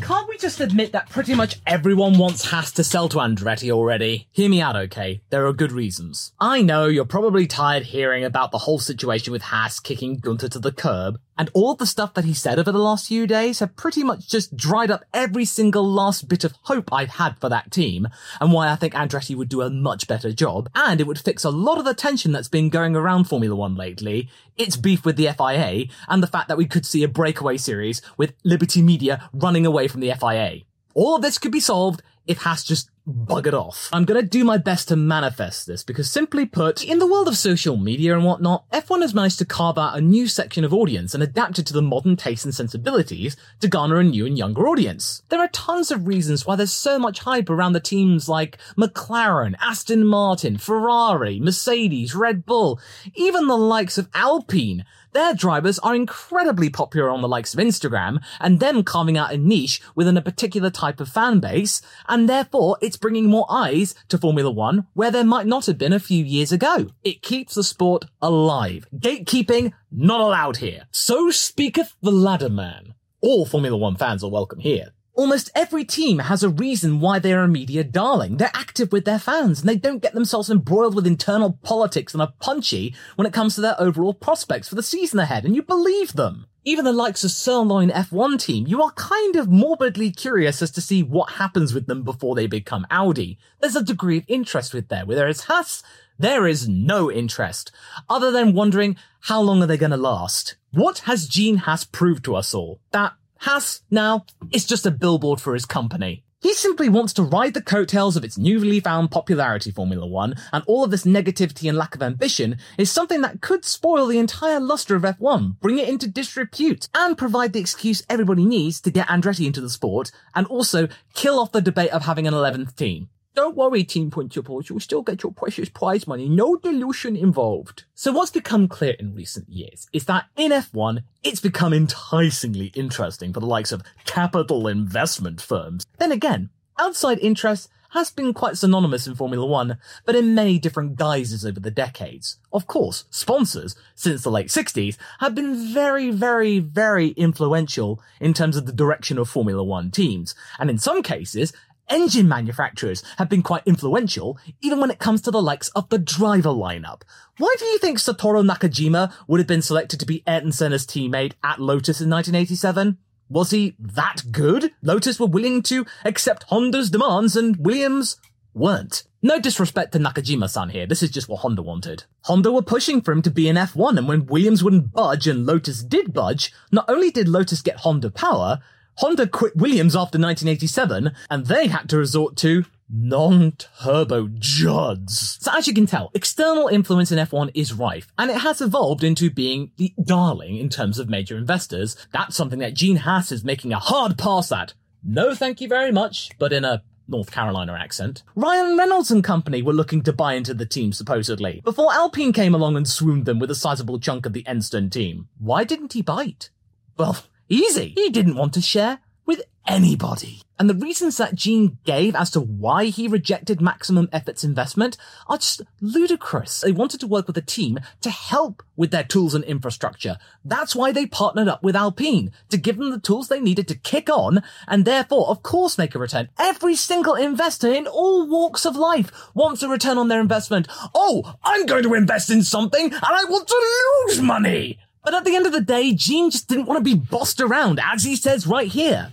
Can't we just admit that pretty much everyone wants Haas to sell to Andretti already? Hear me out, okay? There are good reasons. I know you're probably tired hearing about the whole situation with Haas kicking Gunther to the curb, and all the stuff that he said over the last few days have pretty much just dried up every single last bit of hope I've had for that team, and why I think Andretti would do a much better job, and it would fix a lot of the tension that's been going around Formula One lately, its beef with the FIA, and the fact that we could see a breakaway series with Liberty Media running away from the FIA. All of this could be solved if Haas just buggered off. I'm gonna do my best to manifest this because simply put, in the world of social media and whatnot, F1 has managed to carve out a new section of audience and adapted to the modern tastes and sensibilities to garner a new and younger audience. There are tons of reasons why there's so much hype around the teams like McLaren, Aston Martin, Ferrari, Mercedes, Red Bull, even the likes of Alpine. Their drivers are incredibly popular on the likes of Instagram, and them carving out a niche within a particular type of fan base, and therefore it's bringing more eyes to Formula One where there might not have been a few years ago. It keeps the sport alive. Gatekeeping not allowed here. So speaketh the ladder man. All Formula One fans are welcome here. Almost every team has a reason why they're a media darling. They're active with their fans and they don't get themselves embroiled with internal politics and are punchy when it comes to their overall prospects for the season ahead, and you believe them. Even the likes of Sirloin F1 team, you are kind of morbidly curious as to see what happens with them before they become Audi. There's a degree of interest with there, whereas Haas, there is no interest, other than wondering how long are they going to last. What has Gene Haas proved to us all? That Haas now is just a billboard for his company. He simply wants to ride the coattails of its newly found popularity Formula One, and all of this negativity and lack of ambition is something that could spoil the entire luster of F1, bring it into disrepute, and provide the excuse everybody needs to get Andretti into the sport, and also kill off the debate of having an 11th team. Don't worry, team principals, you'll still get your precious prize money, no dilution involved. So what's become clear in recent years is that in F1, it's become enticingly interesting for the likes of capital investment firms. Then again, outside interest has been quite synonymous in Formula One, but in many different guises over the decades. Of course, sponsors, since the late 60s, have been very, very, very influential in terms of the direction of Formula One teams, and in some cases, engine manufacturers have been quite influential, even when it comes to the likes of the driver lineup. Why do you think Satoru Nakajima would have been selected to be Ayrton Senna's teammate at Lotus in 1987? Was he that good? Lotus were willing to accept Honda's demands and Williams weren't. No disrespect to Nakajima-san here, this is just what Honda wanted. Honda were pushing for him to be an F1 and when Williams wouldn't budge and Lotus did budge, not only did Lotus get Honda power, Honda quit Williams after 1987, and they had to resort to non-turbo Judds. So as you can tell, external influence in F1 is rife, and it has evolved into being the darling in terms of major investors. That's something that Gene Haas is making a hard pass at. No thank you very much, but in a North Carolina accent. Ryan Reynolds and company were looking to buy into the team supposedly, before Alpine came along and swooned them with a sizable chunk of the Enstone team. Why didn't he bite? Well, Easy. He didn't want to share with anybody. And the reasons that Gene gave as to why he rejected Maximum Effort's investment are just ludicrous. They wanted to work with a team to help with their tools and infrastructure. That's why they partnered up with Alpine to give them the tools they needed to kick on and therefore, of course, make a return. Every single investor in all walks of life wants a return on their investment. Oh, I'm going to invest in something and I want to lose money. But at the end of the day, Gene just didn't want to be bossed around, as he says right here.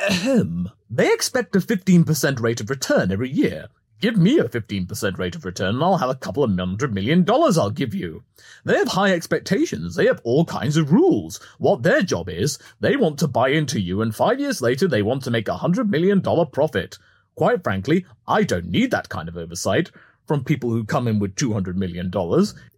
Ahem. They expect a 15% rate of return every year. Give me a 15% rate of return and I'll have a couple of hundred million dollars I'll give you. They have high expectations. They have all kinds of rules. What their job is, they want to buy into you and five years later they want to make a hundred million dollar profit. Quite frankly, I don't need that kind of oversight from people who come in with $200 million.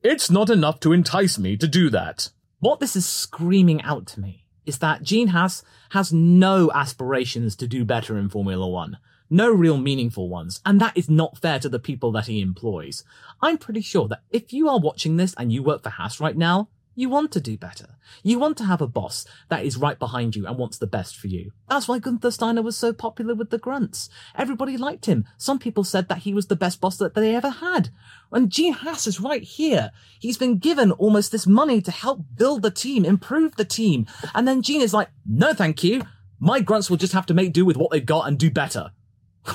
It's not enough to entice me to do that. What this is screaming out to me is that Gene Haas has no aspirations to do better in Formula One. No real meaningful ones. And that is not fair to the people that he employs. I'm pretty sure that if you are watching this and you work for Haas right now, you want to do better. You want to have a boss that is right behind you and wants the best for you. That's why Gunther Steiner was so popular with the grunts. Everybody liked him. Some people said that he was the best boss that they ever had. And Gene Haas is right here. He's been given almost this money to help build the team, improve the team. And then Gene is like, no thank you. My grunts will just have to make do with what they've got and do better.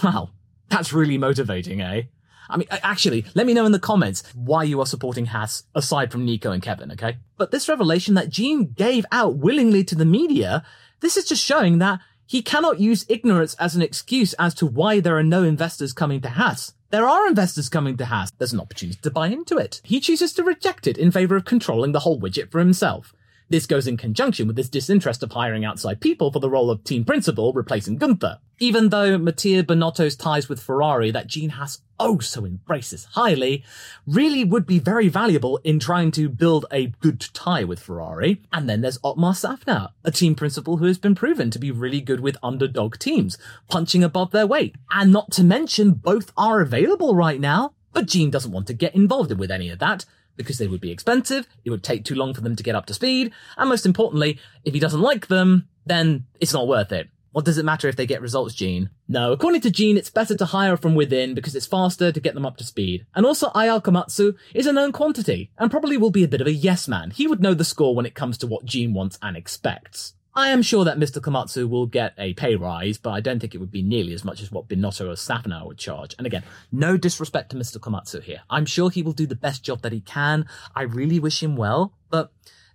Wow. That's really motivating, eh? I mean, actually, let me know in the comments why you are supporting Haas aside from Nico and Kevin, okay? But this revelation that Gene gave out willingly to the media, this is just showing that he cannot use ignorance as an excuse as to why there are no investors coming to Haas. There are investors coming to Haas. There's an opportunity to buy into it. He chooses to reject it in favor of controlling the whole widget for himself. This goes in conjunction with his disinterest of hiring outside people for the role of team principal, replacing Gunther. Even though Mattia Binotto's ties with Ferrari that Gene Haas oh so embraces highly, really would be very valuable in trying to build a good tie with Ferrari. And then there's Otmar Szafnauer, a team principal who has been proven to be really good with underdog teams, punching above their weight. And not to mention, both are available right now. But Gene doesn't want to get involved with any of that because they would be expensive, it would take too long for them to get up to speed, and most importantly, if he doesn't like them, then it's not worth it. What does it matter if they get results, Gene? No, according to Gene, it's better to hire from within because it's faster to get them up to speed. And also, Ayao Komatsu is a known quantity and probably will be a bit of a yes man. He would know the score when it comes to what Gene wants and expects. I am sure that Mr. Komatsu will get a pay rise, but I don't think it would be nearly as much as what Binotto or Szafnauer would charge. And again, no disrespect to Mr. Komatsu here. I'm sure he will do the best job that he can. I really wish him well, but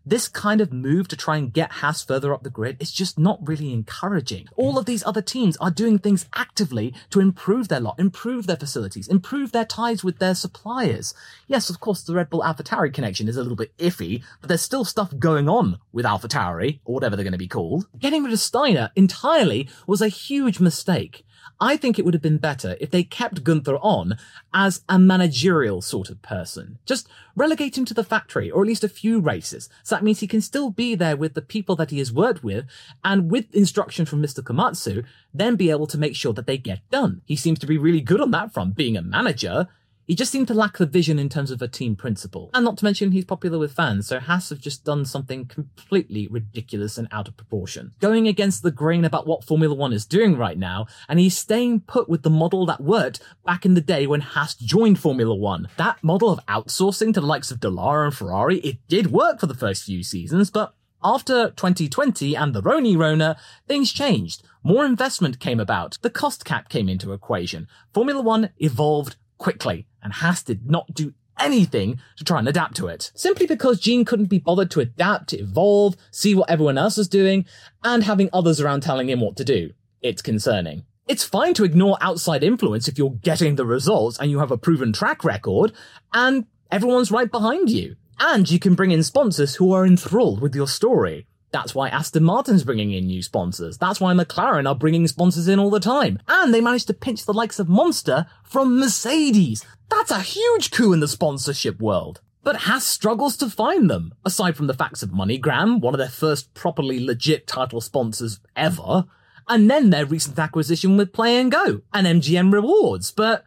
this kind of move to try and get Haas further up the grid is just not really encouraging. All of these other teams are doing things actively to improve their lot, improve their facilities, improve their ties with their suppliers. Yes, of course, the Red Bull AlphaTauri connection is a little bit iffy, but there's still stuff going on with AlphaTauri, or whatever they're going to be called. Getting rid of Steiner entirely was a huge mistake. I think it would have been better if they kept Gunther on as a managerial sort of person. Just relegate him to the factory, or at least a few races. So that means he can still be there with the people that he has worked with, and with instruction from Mr. Komatsu, then be able to make sure that they get done. He seems to be really good on that front, being a manager. He just seemed to lack the vision in terms of a team principal. And not to mention he's popular with fans, so Haas have just done something completely ridiculous and out of proportion. Going against the grain about what Formula One is doing right now, and he's staying put with the model that worked back in the day when Haas joined Formula One. That model of outsourcing to the likes of Dallara and Ferrari, it did work for the first few seasons, but after 2020 and the Roni Rona, things changed. More investment came about. The cost cap came into equation. Formula One evolved quickly, and Haas did not do anything to try and adapt to it. Simply because Gene couldn't be bothered to adapt, evolve, see what everyone else was doing, and having others around telling him what to do. It's concerning. It's fine to ignore outside influence if you're getting the results and you have a proven track record, and everyone's right behind you. And you can bring in sponsors who are enthralled with your story. That's why Aston Martin's bringing in new sponsors. That's why McLaren are bringing sponsors in all the time. And they managed to pinch the likes of Monster from Mercedes. That's a huge coup in the sponsorship world. But Haas struggles to find them, aside from the facts of MoneyGram, one of their first properly legit title sponsors ever, and then their recent acquisition with Play and Go and MGM Rewards. But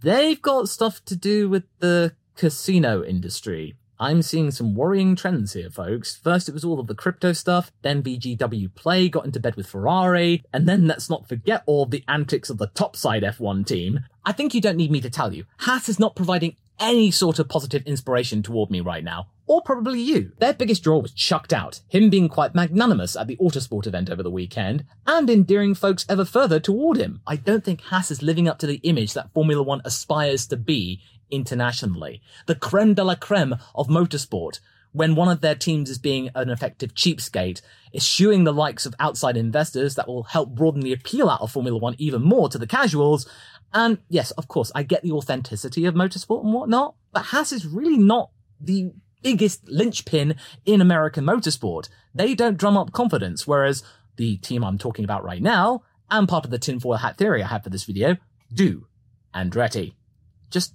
they've got stuff to do with the casino industry I'm seeing some worrying trends here, folks. First, it was all of the crypto stuff, then VGW Play got into bed with Ferrari, and then let's not forget all the antics of the topside F1 team. I think you don't need me to tell you, Haas is not providing any sort of positive inspiration toward me right now. Or probably you. Their biggest draw was chucked out, him being quite magnanimous at the Autosport event over the weekend, and endearing folks ever further toward him. I don't think Haas is living up to the image that Formula One aspires to be internationally. The creme de la creme of motorsport, when one of their teams is being an effective cheapskate, eschewing the likes of outside investors that will help broaden the appeal out of Formula One even more to the casuals. And yes, of course, I get the authenticity of motorsport and whatnot, but Haas is really not the biggest linchpin in American motorsport. They don't drum up confidence, whereas the team I'm talking about right now, and part of the tinfoil hat theory I have for this video, do. Andretti. Just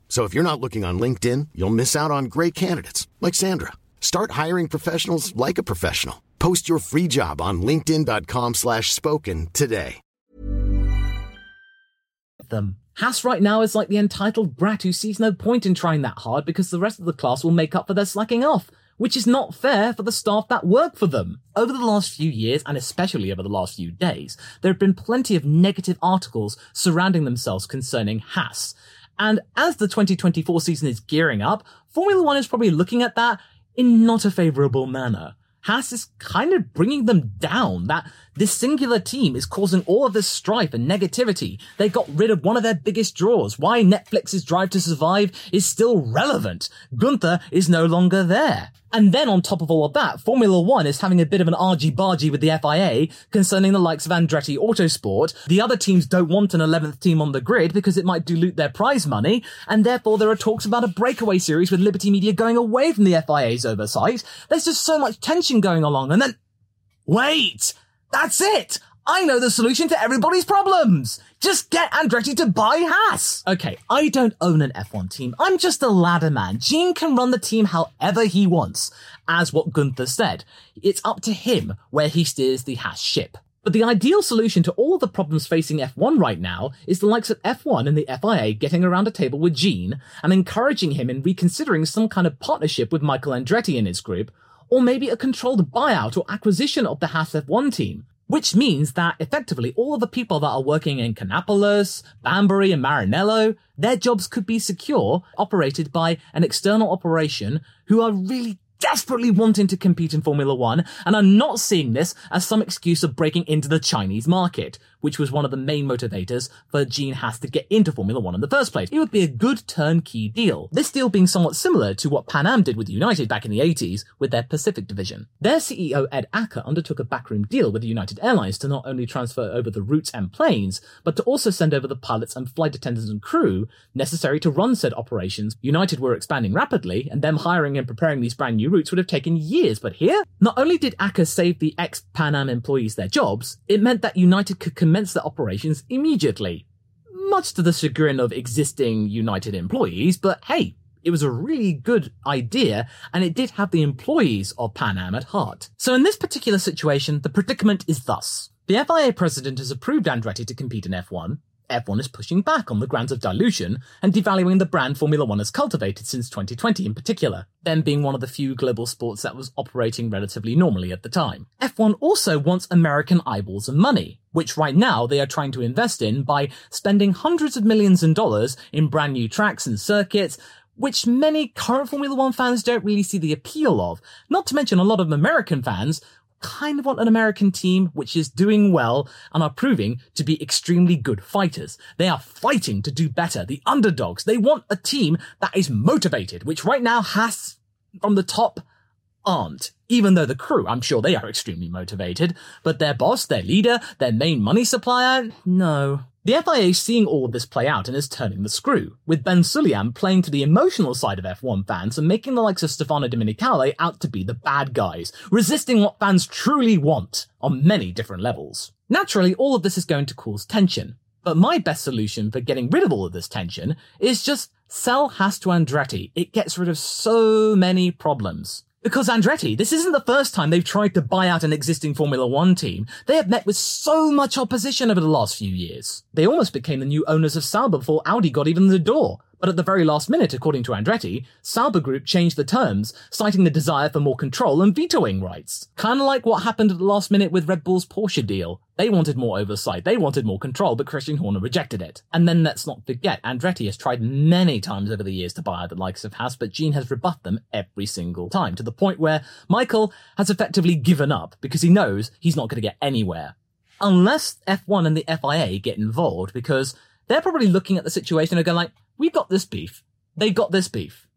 So if you're not looking on LinkedIn, you'll miss out on great candidates like Sandra. Start hiring professionals like a professional. Post your free job on linkedin.com slash spoken today. them. Haas right now is like the entitled brat who sees no point in trying that hard because the rest of the class will make up for their slacking off, which is not fair for the staff that work for them. Over the last few years, and especially over the last few days, there have been plenty of negative articles surrounding themselves concerning Haas. And as the 2024 season is gearing up, Formula One is probably looking at that in not a favorable manner. Haas is kind of bringing them down. That this singular team is causing all of this strife and negativity. They got rid of one of their biggest draws. Why Netflix's Drive to Survive is still relevant. Gunther is no longer there. And then on top of all of that, Formula One is having a bit of an argy-bargy with the FIA concerning the likes of Andretti Autosport. The other teams don't want an 11th team on the grid because it might dilute their prize money, and therefore there are talks about a breakaway series with Liberty Media going away from the FIA's oversight. There's just so much tension going along, and then, wait! That's it! I know the solution to everybody's problems! Just get Andretti to buy Haas! Okay, I don't own an F1 team. I'm just a ladder man. Gene can run the team however he wants. As what Gunther said, it's up to him where he steers the Haas ship. But the ideal solution to all the problems facing F1 right now is the likes of F1 and the FIA getting around a table with Gene and encouraging him in reconsidering some kind of partnership with Michael Andretti and his group, or maybe a controlled buyout or acquisition of the Haas F1 team which means that effectively all of the people that are working in Kannapolis, Banbury, and Maranello, their jobs could be secure, operated by an external operation who are really desperately wanting to compete in Formula One and are not seeing this as some excuse of breaking into the Chinese market, which was one of the main motivators for Gene Haas to get into Formula One in the first place. It would be a good turnkey deal. This deal being somewhat similar to what Pan Am did with United back in the 80s with their Pacific division. Their CEO Ed Acker undertook a backroom deal with United Airlines to not only transfer over the routes and planes, but to also send over the pilots and flight attendants and crew necessary to run said operations. United were expanding rapidly, and them hiring and preparing these brand new routes would have taken years, but here, not only did Acker save the ex-Pan Am employees their jobs, it meant that United could commence their operations immediately. Much to the chagrin of existing United employees, but hey, it was a really good idea, and it did have the employees of Pan Am at heart. So in this particular situation, the predicament is thus. The FIA president has approved Andretti to compete in F1, F1 is pushing back on the grounds of dilution and devaluing the brand Formula One has cultivated since 2020 in particular, them being one of the few global sports that was operating relatively normally at the time. F1 also wants American eyeballs and money, which right now they are trying to invest in by spending hundreds of millions in dollars in brand new tracks and circuits, which many current Formula One fans don't really see the appeal of, not to mention a lot of American fans kind of want an American team which is doing well and are proving to be extremely good fighters. They are fighting to do better. The underdogs. They want a team that is motivated, which right now has from the top aren't. Even though the crew, I'm sure they are extremely motivated, but their boss, their leader, their main money supplier, no. The FIA is seeing all of this play out and is turning the screw, with Ben Sulayem playing to the emotional side of F1 fans and making the likes of Stefano Domenicali out to be the bad guys, resisting what fans truly want on many different levels. Naturally, all of this is going to cause tension, but my best solution for getting rid of all of this tension is just sell Haas to Andretti. It gets rid of so many problems. Because Andretti, this isn't the first time they've tried to buy out an existing Formula One team. They have met with so much opposition over the last few years. They almost became the new owners of Sauber before Audi got even the door. But at the very last minute, according to Andretti, Sauber Group changed the terms, citing the desire for more control and vetoing rights. Kinda like what happened at the last minute with Red Bull's Porsche deal. They wanted more oversight, they wanted more control, but Christian Horner rejected it. And then let's not forget, Andretti has tried many times over the years to buy out the likes of Haas, but Gene has rebuffed them every single time, to the point where Michael has effectively given up because he knows he's not going to get anywhere. Unless F1 and the FIA get involved, because they're probably looking at the situation and going like, we've got this beef. They got this beef.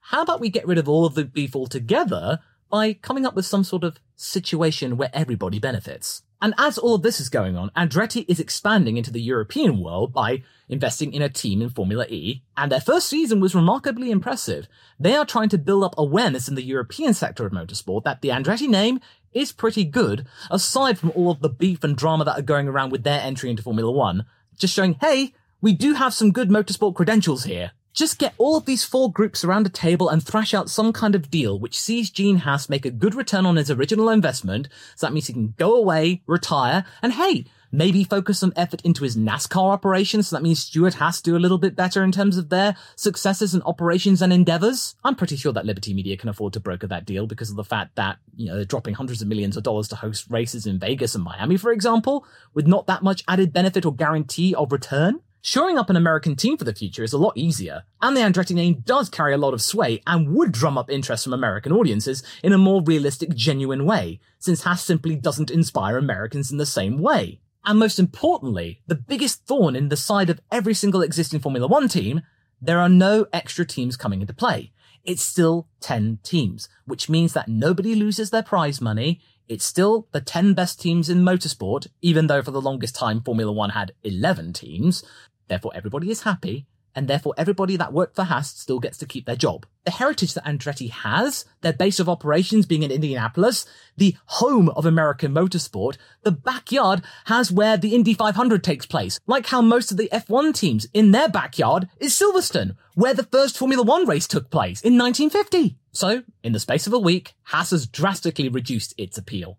How about we get rid of all of the beef altogether by coming up with some sort of situation where everybody benefits? And as all of this is going on, Andretti is expanding into the European world by investing in a team in Formula E, and their first season was remarkably impressive. They are trying to build up awareness in the European sector of motorsport that the Andretti name is pretty good, aside from all of the beef and drama that are going around with their entry into Formula One, just showing, hey, we do have some good motorsport credentials here. Just get all of these four groups around a table and thrash out some kind of deal which sees Gene Haas make a good return on his original investment. So that means he can go away, retire, and hey, maybe focus some effort into his NASCAR operations. So that means Stewart has to do a little bit better in terms of their successes and operations and endeavors. I'm pretty sure that Liberty Media can afford to broker that deal because of the fact that, you know, they're dropping hundreds of millions of dollars to host races in Vegas and Miami, for example, with not that much added benefit or guarantee of return. Shoring up an American team for the future is a lot easier, and the Andretti name does carry a lot of sway and would drum up interest from American audiences in a more realistic, genuine way, since Haas simply doesn't inspire Americans in the same way. And most importantly, the biggest thorn in the side of every single existing Formula One team, there are no extra teams coming into play. It's still 10 teams, which means that nobody loses their prize money. It's still the 10 best teams in motorsport, even though for the longest time Formula One had 11 teams. Therefore, everybody is happy, and therefore everybody that worked for Haas still gets to keep their job. The heritage that Andretti has, their base of operations being in Indianapolis, the home of American motorsport, the backyard has where the Indy 500 takes place, like how most of the F1 teams in their backyard is Silverstone, where the first Formula One race took place in 1950. So, in the space of a week, Haas has drastically reduced its appeal.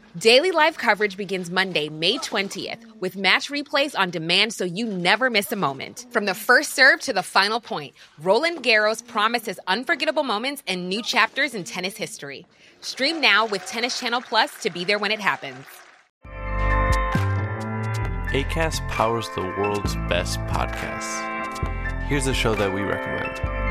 Daily live coverage begins Monday, May 20th, with match replays on demand so you never miss a moment. From the first serve to the final point, Roland Garros promises unforgettable moments and new chapters in tennis history. Stream now with Tennis Channel Plus to be there when it happens. ACAST powers the world's best podcasts. Here's a show that we recommend.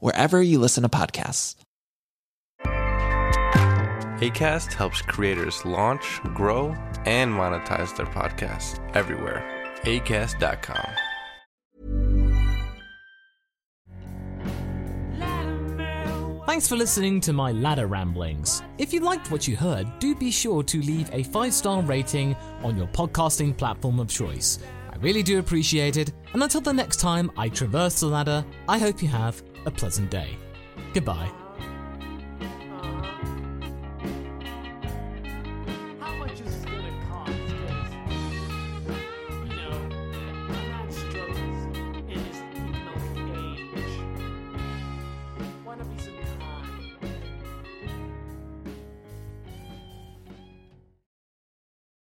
wherever you listen to podcasts. ACAST helps creators launch, grow, and monetize their podcasts everywhere. ACAST.com. Thanks for listening to my ladder ramblings. If you liked what you heard, do be sure to leave a five star rating on your podcasting platform of choice. I really do appreciate it, and until the next time I traverse the ladder, I hope you have a pleasant day. Goodbye.